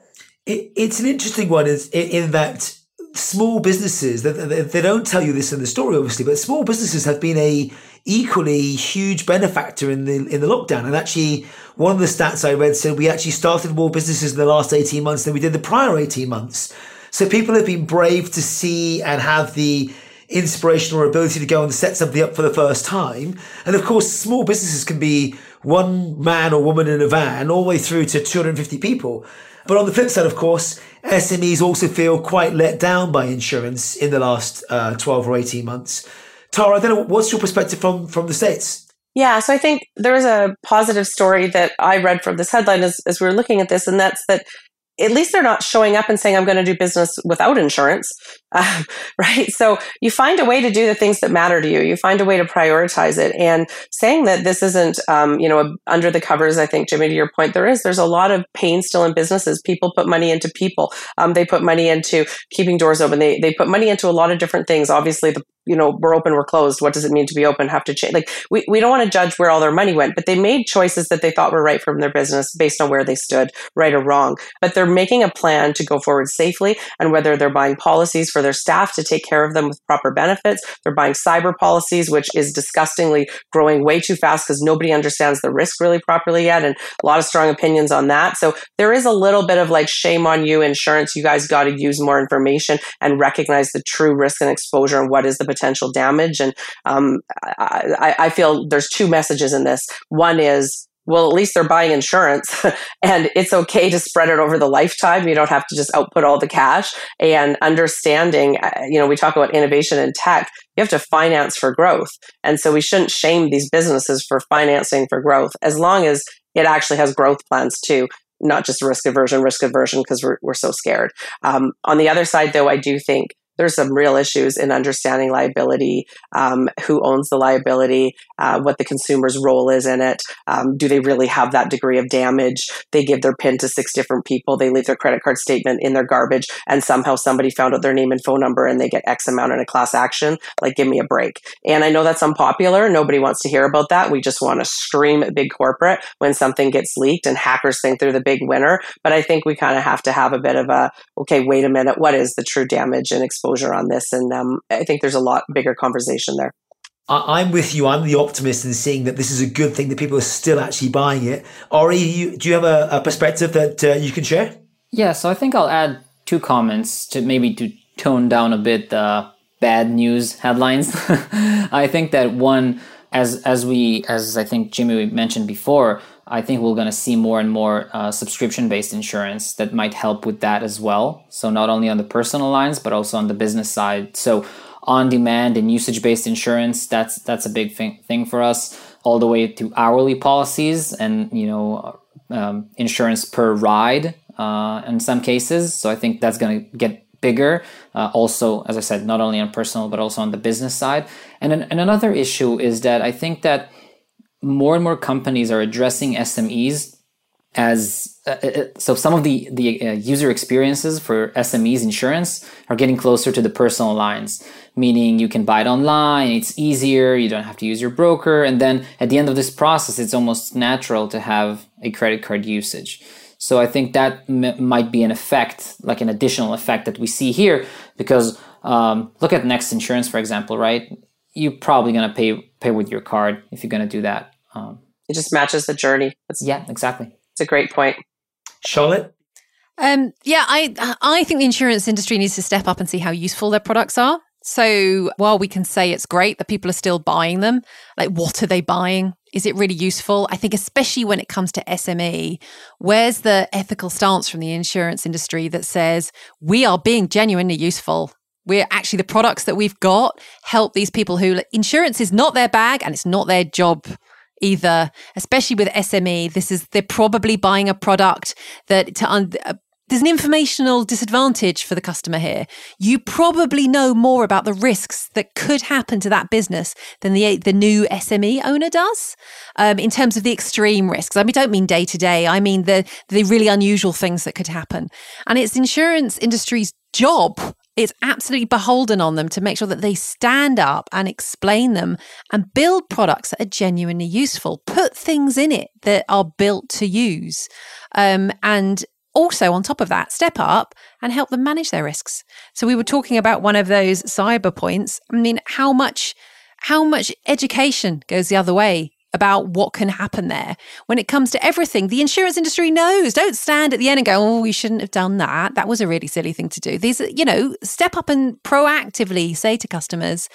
B: It, it's an interesting one in, in that small businesses they, they don't tell you this in the story obviously but small businesses have been a equally huge benefactor in the in the lockdown and actually one of the stats i read said we actually started more businesses in the last 18 months than we did the prior 18 months so people have been brave to see and have the inspiration or ability to go and set something up for the first time. And of course, small businesses can be one man or woman in a van all the way through to 250 people. But on the flip side, of course, SMEs also feel quite let down by insurance in the last uh, 12 or 18 months. Tara, I don't know, what's your perspective from, from the States?
F: Yeah, so I think there is a positive story that I read from this headline as, as we were looking at this, and that's that at least they're not showing up and saying, I'm going to do business without insurance. <laughs> Uh, right. So you find a way to do the things that matter to you. You find a way to prioritize it. And saying that this isn't, um, you know, under the covers, I think, Jimmy, to your point, there is, there's a lot of pain still in businesses. People put money into people. Um, they put money into keeping doors open. They, they put money into a lot of different things. Obviously, the you know, we're open, we're closed. What does it mean to be open? Have to change. Like, we, we don't want to judge where all their money went, but they made choices that they thought were right from their business based on where they stood, right or wrong. But they're making a plan to go forward safely. And whether they're buying policies for their staff to take care of them with proper benefits, they're buying cyber policies, which is disgustingly growing way too fast because nobody understands the risk really properly yet. And a lot of strong opinions on that. So there is a little bit of like, shame on you, insurance. You guys got to use more information and recognize the true risk and exposure and what is the potential damage. And um, I, I feel there's two messages in this. One is well, at least they're buying insurance <laughs> and it's okay to spread it over the lifetime. You don't have to just output all the cash and understanding, uh, you know, we talk about innovation and tech. You have to finance for growth. And so we shouldn't shame these businesses for financing for growth as long as it actually has growth plans too not just risk aversion, risk aversion because we're, we're so scared. Um, on the other side, though, I do think there's some real issues in understanding liability, um, who owns the liability, uh, what the consumer's role is in it. Um, do they really have that degree of damage? They give their PIN to six different people. They leave their credit card statement in their garbage, and somehow somebody found out their name and phone number, and they get X amount in a class action. Like, give me a break. And I know that's unpopular. Nobody wants to hear about that. We just want to scream at big corporate when something gets leaked, and hackers think they're the big winner. But I think we kind of have to have a bit of a okay, wait a minute, what is the true damage and exposure on this? And um, I think there's a lot bigger conversation there.
B: I'm with you. I'm the optimist in seeing that this is a good thing that people are still actually buying it. Ori, you, do you have a, a perspective that uh, you can share?
D: Yeah, so I think I'll add two comments to maybe to tone down a bit the bad news headlines. <laughs> I think that one, as as we as I think Jimmy mentioned before, I think we're going to see more and more uh, subscription based insurance that might help with that as well. So, not only on the personal lines, but also on the business side. So, on demand and usage based insurance, that's, that's a big thing, thing for us, all the way to hourly policies and, you know, um, insurance per ride uh, in some cases. So, I think that's going to get bigger. Uh, also, as I said, not only on personal, but also on the business side. And, and another issue is that I think that more and more companies are addressing SMEs as uh, uh, uh, so some of the the uh, user experiences for SMEs insurance are getting closer to the personal lines meaning you can buy it online it's easier you don't have to use your broker and then at the end of this process it's almost natural to have a credit card usage so i think that m- might be an effect like an additional effect that we see here because um, look at next insurance for example right you're probably going to pay pay with your card if you're going to do that um,
F: it just matches the journey.
D: It's, yeah, exactly.
F: It's a great point.
B: Charlotte?
C: Um, yeah, I I think the insurance industry needs to step up and see how useful their products are. So while we can say it's great that people are still buying them, like what are they buying? Is it really useful? I think especially when it comes to SME, where's the ethical stance from the insurance industry that says we are being genuinely useful? We're actually the products that we've got help these people who insurance is not their bag and it's not their job either, especially with SME. This is, they're probably buying a product that to, uh, there's an informational disadvantage for the customer here. You probably know more about the risks that could happen to that business than the the new SME owner does, um, in terms of the extreme risks. I mean, don't mean day to day. I mean the the really unusual things that could happen. And it's insurance industry's job it's absolutely beholden on them to make sure that they stand up and explain them and build products that are genuinely useful. Put things in it that are built to use. Um, and also, on top of that, step up and help them manage their risks. So we were talking about one of those cyber points. I mean, how much how much education goes the other way about what can happen there when it comes to everything. The insurance industry knows. Don't stand at the end and go, "Oh, we shouldn't have done that. That was a really silly thing to do." These, you know, step up and proactively say to customers,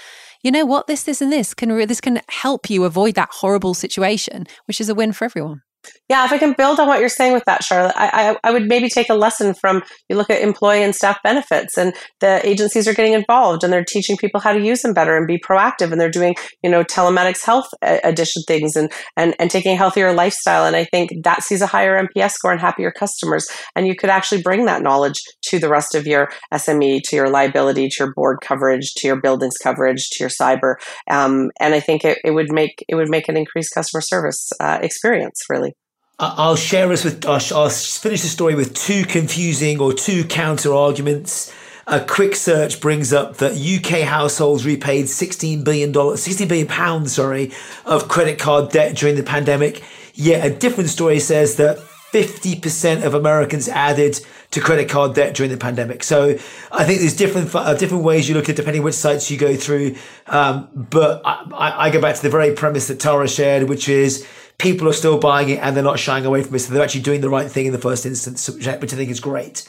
C: "You know what? This, this, and this can this can help you avoid that horrible situation, which is a win for everyone."
F: Yeah, if I can build on what you're saying with that, Charlotte, I, I, I, would maybe take a lesson from you look at employee and staff benefits, and the agencies are getting involved and they're teaching people how to use them better and be proactive, and they're doing you know telematics health addition things and and and taking a healthier lifestyle. And I think that sees a higher NPS score and happier customers. And you could actually bring that knowledge to the rest of your SME, to your liability, to your board coverage, to your buildings coverage, to your cyber. Um, and I think it, it would make it would make an increased customer service uh, experience really.
B: I'll share us with, I'll, finish the story with two confusing or two counter arguments. A quick search brings up that UK households repaid $16 billion, 16 billion pounds, sorry, of credit card debt during the pandemic. Yet a different story says that 50% of Americans added to credit card debt during the pandemic. So I think there's different uh, different ways you look at depending which sites you go through. Um, but I, I, go back to the very premise that Tara shared, which is people are still buying it and they're not shying away from it. So they're actually doing the right thing in the first instance, which I, think is great.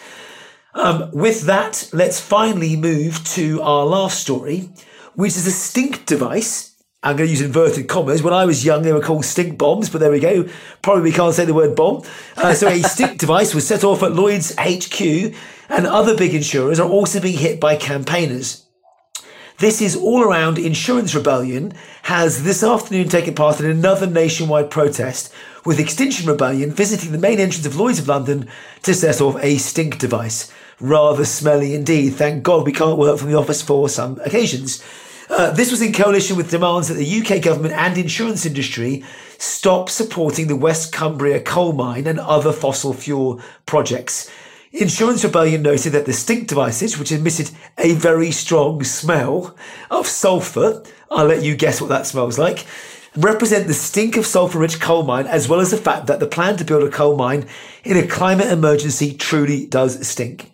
B: Um, with that, let's finally move to our last story, which is a stink device. I'm going to use inverted commas. When I was young, they were called stink bombs, but there we go. Probably we can't say the word bomb. Uh, so a stink <laughs> device was set off at Lloyd's HQ, and other big insurers are also being hit by campaigners. This is all around insurance rebellion has this afternoon taken part in another nationwide protest with Extinction Rebellion visiting the main entrance of Lloyd's of London to set off a stink device. Rather smelly indeed. Thank God we can't work from the office for some occasions. Uh, this was in coalition with demands that the UK government and insurance industry stop supporting the West Cumbria coal mine and other fossil fuel projects. Insurance Rebellion noted that the stink devices, which emitted a very strong smell of sulphur, I'll let you guess what that smells like, represent the stink of sulphur rich coal mine, as well as the fact that the plan to build a coal mine in a climate emergency truly does stink.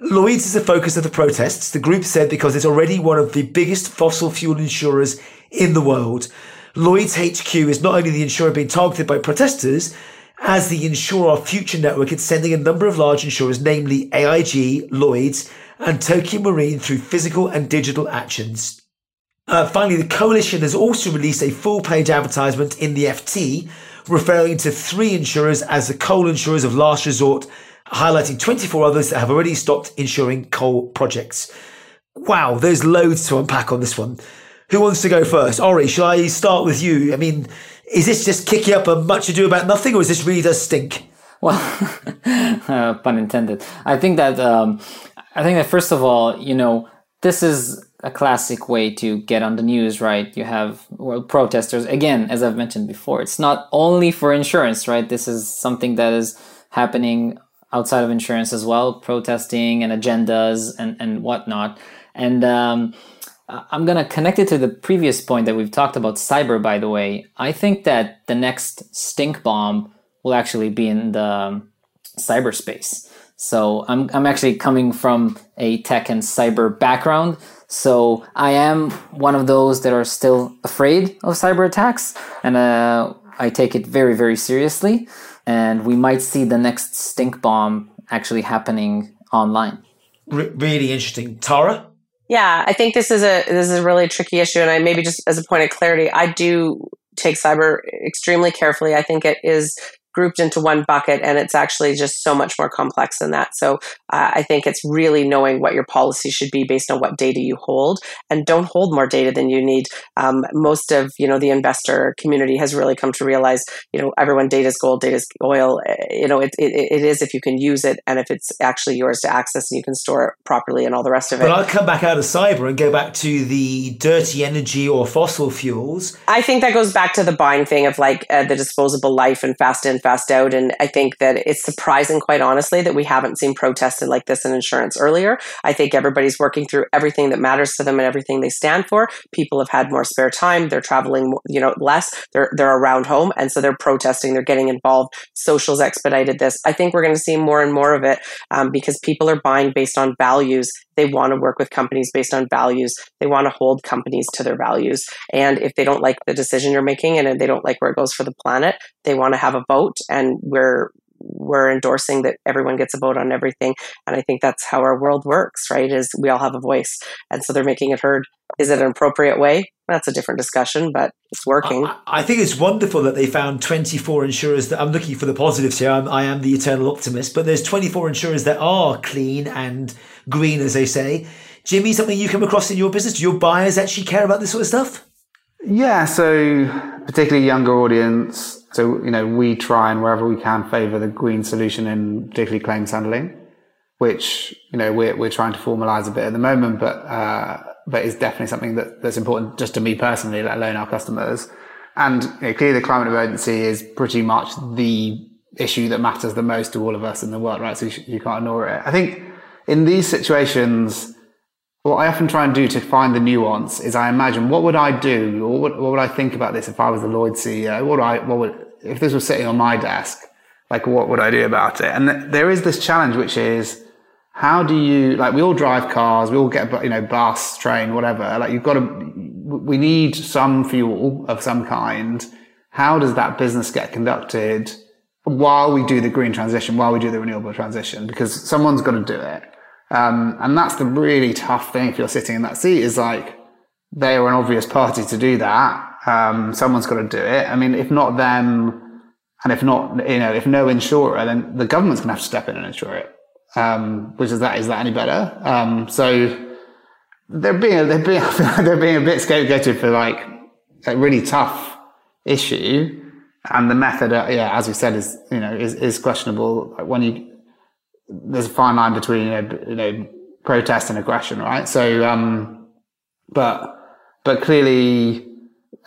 B: Lloyds is the focus of the protests, the group said, because it's already one of the biggest fossil fuel insurers in the world. Lloyds HQ is not only the insurer being targeted by protesters, as the Insure Our Future network, it's sending a number of large insurers, namely AIG, Lloyds, and Tokio Marine through physical and digital actions. Uh, finally, the coalition has also released a full page advertisement in the FT referring to three insurers as the coal insurers of last resort highlighting 24 others that have already stopped insuring coal projects. Wow, there's loads to unpack on this one. Who wants to go first? Ori, shall I start with you? I mean, is this just kicking up a much ado about nothing, or is this really does stink?
D: Well, <laughs> uh, pun intended. I think that um, I think that first of all, you know, this is a classic way to get on the news, right? You have well, protesters again, as I've mentioned before. It's not only for insurance, right? This is something that is happening outside of insurance as well, protesting and agendas and, and whatnot. And um, I'm going to connect it to the previous point that we've talked about cyber, by the way. I think that the next stink bomb will actually be in the um, cyberspace. So I'm, I'm actually coming from a tech and cyber background. So I am one of those that are still afraid of cyber attacks. And uh, I take it very, very seriously and we might see the next stink bomb actually happening online.
B: R- really interesting, Tara.
F: Yeah, I think this is a this is a really tricky issue, and I maybe just as a point of clarity, I do take cyber extremely carefully. I think it is grouped into one bucket and it's actually just so much more complex than that. So uh, i think it's really knowing what your policy should be based on what data you hold and don't hold more data than you need. Um, most of you know the investor community has really come to realize you know everyone data is gold data is oil. Eh, you know it, it, it is if you can use it and if it's actually yours to access and you can store it properly and all the rest of it.
B: But i'll come back out of cyber and go back to the dirty energy or fossil fuels.
F: I think that goes back to the buying thing of like uh, the disposable life and fast in fast out. And I think that it's surprising, quite honestly, that we haven't seen protested like this in insurance earlier. I think everybody's working through everything that matters to them and everything they stand for. People have had more spare time. They're traveling, you know, less. They're they're around home, and so they're protesting. They're getting involved. Socials expedited this. I think we're going to see more and more of it um, because people are buying based on values they want to work with companies based on values. They want to hold companies to their values. And if they don't like the decision you're making and they don't like where it goes for the planet, they want to have a vote. And we're we're endorsing that everyone gets a vote on everything and i think that's how our world works right is we all have a voice and so they're making it heard is it an appropriate way that's a different discussion but it's working
B: i, I think it's wonderful that they found 24 insurers that i'm looking for the positives here I'm, I am the eternal optimist but there's 24 insurers that are clean and green as they say jimmy something you come across in your business do your buyers actually care about this sort of stuff
E: yeah so particularly younger audience so, you know, we try and wherever we can favor the green solution in particularly claims handling, which, you know, we're, we're trying to formalize a bit at the moment, but, uh, but is definitely something that, that's important just to me personally, let alone our customers. And you know, clearly the climate emergency is pretty much the issue that matters the most to all of us in the world, right? So you, you can't ignore it. I think in these situations, what I often try and do to find the nuance is I imagine what would I do or what, what would I think about this if I was the Lloyd CEO? What would I, what would, if this was sitting on my desk, like what would I do about it? And there is this challenge, which is how do you, like we all drive cars, we all get, you know, bus, train, whatever. Like you've got to, we need some fuel of some kind. How does that business get conducted while we do the green transition, while we do the renewable transition? Because someone's got to do it. Um, and that's the really tough thing if you're sitting in that seat is like, they are an obvious party to do that. Um, someone's got to do it. I mean, if not them, and if not, you know, if no insurer, then the government's going to have to step in and insure it. Um, which is that, is that any better? Um, so they're being, they're being, <laughs> they're being a bit scapegoated for like a really tough issue. And the method, uh, yeah, as we said, is you know is, is questionable. When you there's a fine line between you know, you know protest and aggression, right? So, um, but but clearly,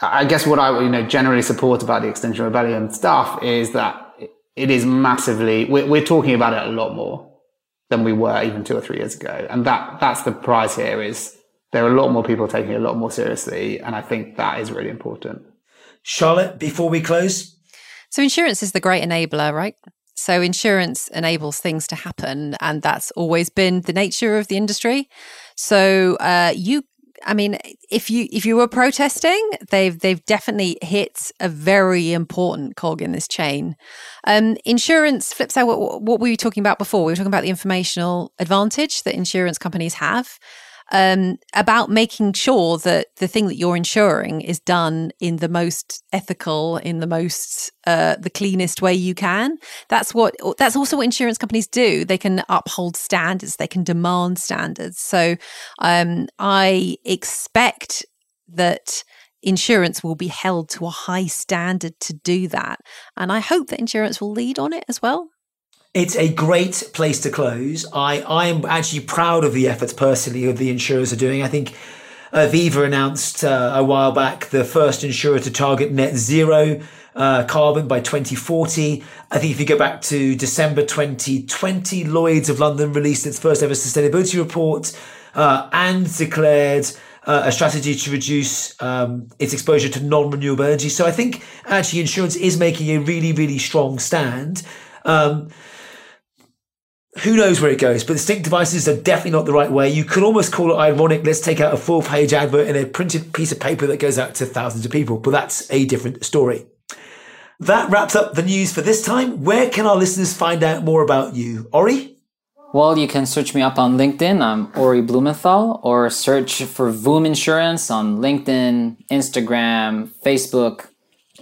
E: I guess what I you know generally support about the Extinction Rebellion stuff is that it is massively. We're, we're talking about it a lot more than we were even two or three years ago, and that that's the prize here. Is there are a lot more people taking it a lot more seriously, and I think that is really important.
B: Charlotte, before we close?
C: So, insurance is the great enabler, right? So, insurance enables things to happen, and that's always been the nature of the industry. So, uh, you I mean, if you if you were protesting, they've they've definitely hit a very important cog in this chain. Um, insurance flips out what, what we were talking about before. We were talking about the informational advantage that insurance companies have um, about making sure that the thing that you're insuring is done in the most ethical, in the most uh, the cleanest way you can. That's what that's also what insurance companies do. They can uphold standards, they can demand standards. So um, I expect that insurance will be held to a high standard to do that. And I hope that insurance will lead on it as well.
B: It's a great place to close. I, I am actually proud of the efforts personally of the insurers are doing. I think Aviva announced uh, a while back the first insurer to target net zero uh, carbon by 2040. I think if you go back to December 2020, Lloyd's of London released its first ever sustainability report uh, and declared uh, a strategy to reduce um, its exposure to non-renewable energy. So I think actually insurance is making a really, really strong stand. Um, who knows where it goes, but distinct devices are definitely not the right way. You could almost call it ironic. Let's take out a full page advert in a printed piece of paper that goes out to thousands of people, but that's a different story. That wraps up the news for this time. Where can our listeners find out more about you? Ori?
D: Well, you can search me up on LinkedIn. I'm Ori Blumenthal, or search for Voom Insurance on LinkedIn, Instagram, Facebook,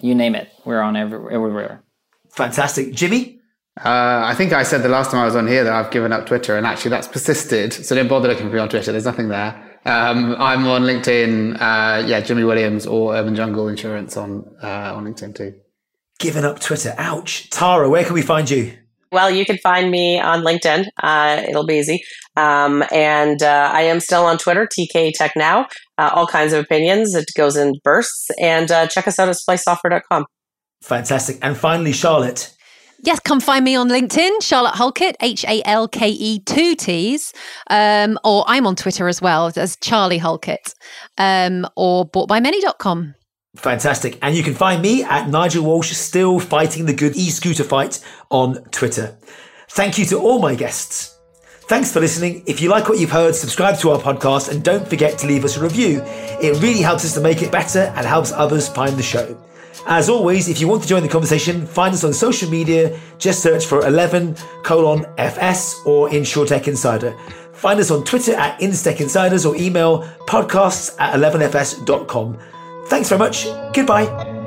D: you name it. We're on every, everywhere.
B: Fantastic. Jimmy?
E: Uh, I think I said the last time I was on here that I've given up Twitter, and actually that's persisted. So don't bother looking for me on Twitter. There's nothing there. Um, I'm on LinkedIn. Uh, yeah, Jimmy Williams or Urban Jungle Insurance on uh, on LinkedIn too.
B: Given up Twitter. Ouch. Tara, where can we find you?
F: Well, you can find me on LinkedIn. Uh, it'll be easy. Um, and uh, I am still on Twitter, TK Tech Now. Uh, all kinds of opinions. It goes in bursts. And check us out at splicesoftware.com.
B: Fantastic. And finally, Charlotte.
C: Yes, come find me on LinkedIn, Charlotte Halkett, H A L K E two T's. Um, or I'm on Twitter as well as Charlie Halkett, um, or boughtbymany.com.
B: Fantastic. And you can find me at Nigel Walsh, still fighting the good e scooter fight on Twitter. Thank you to all my guests. Thanks for listening. If you like what you've heard, subscribe to our podcast and don't forget to leave us a review. It really helps us to make it better and helps others find the show. As always, if you want to join the conversation, find us on social media. Just search for 11 colon FS or InsurTech Insider. Find us on Twitter at Instech Insiders or email podcasts at 11fs.com. Thanks very much. Goodbye.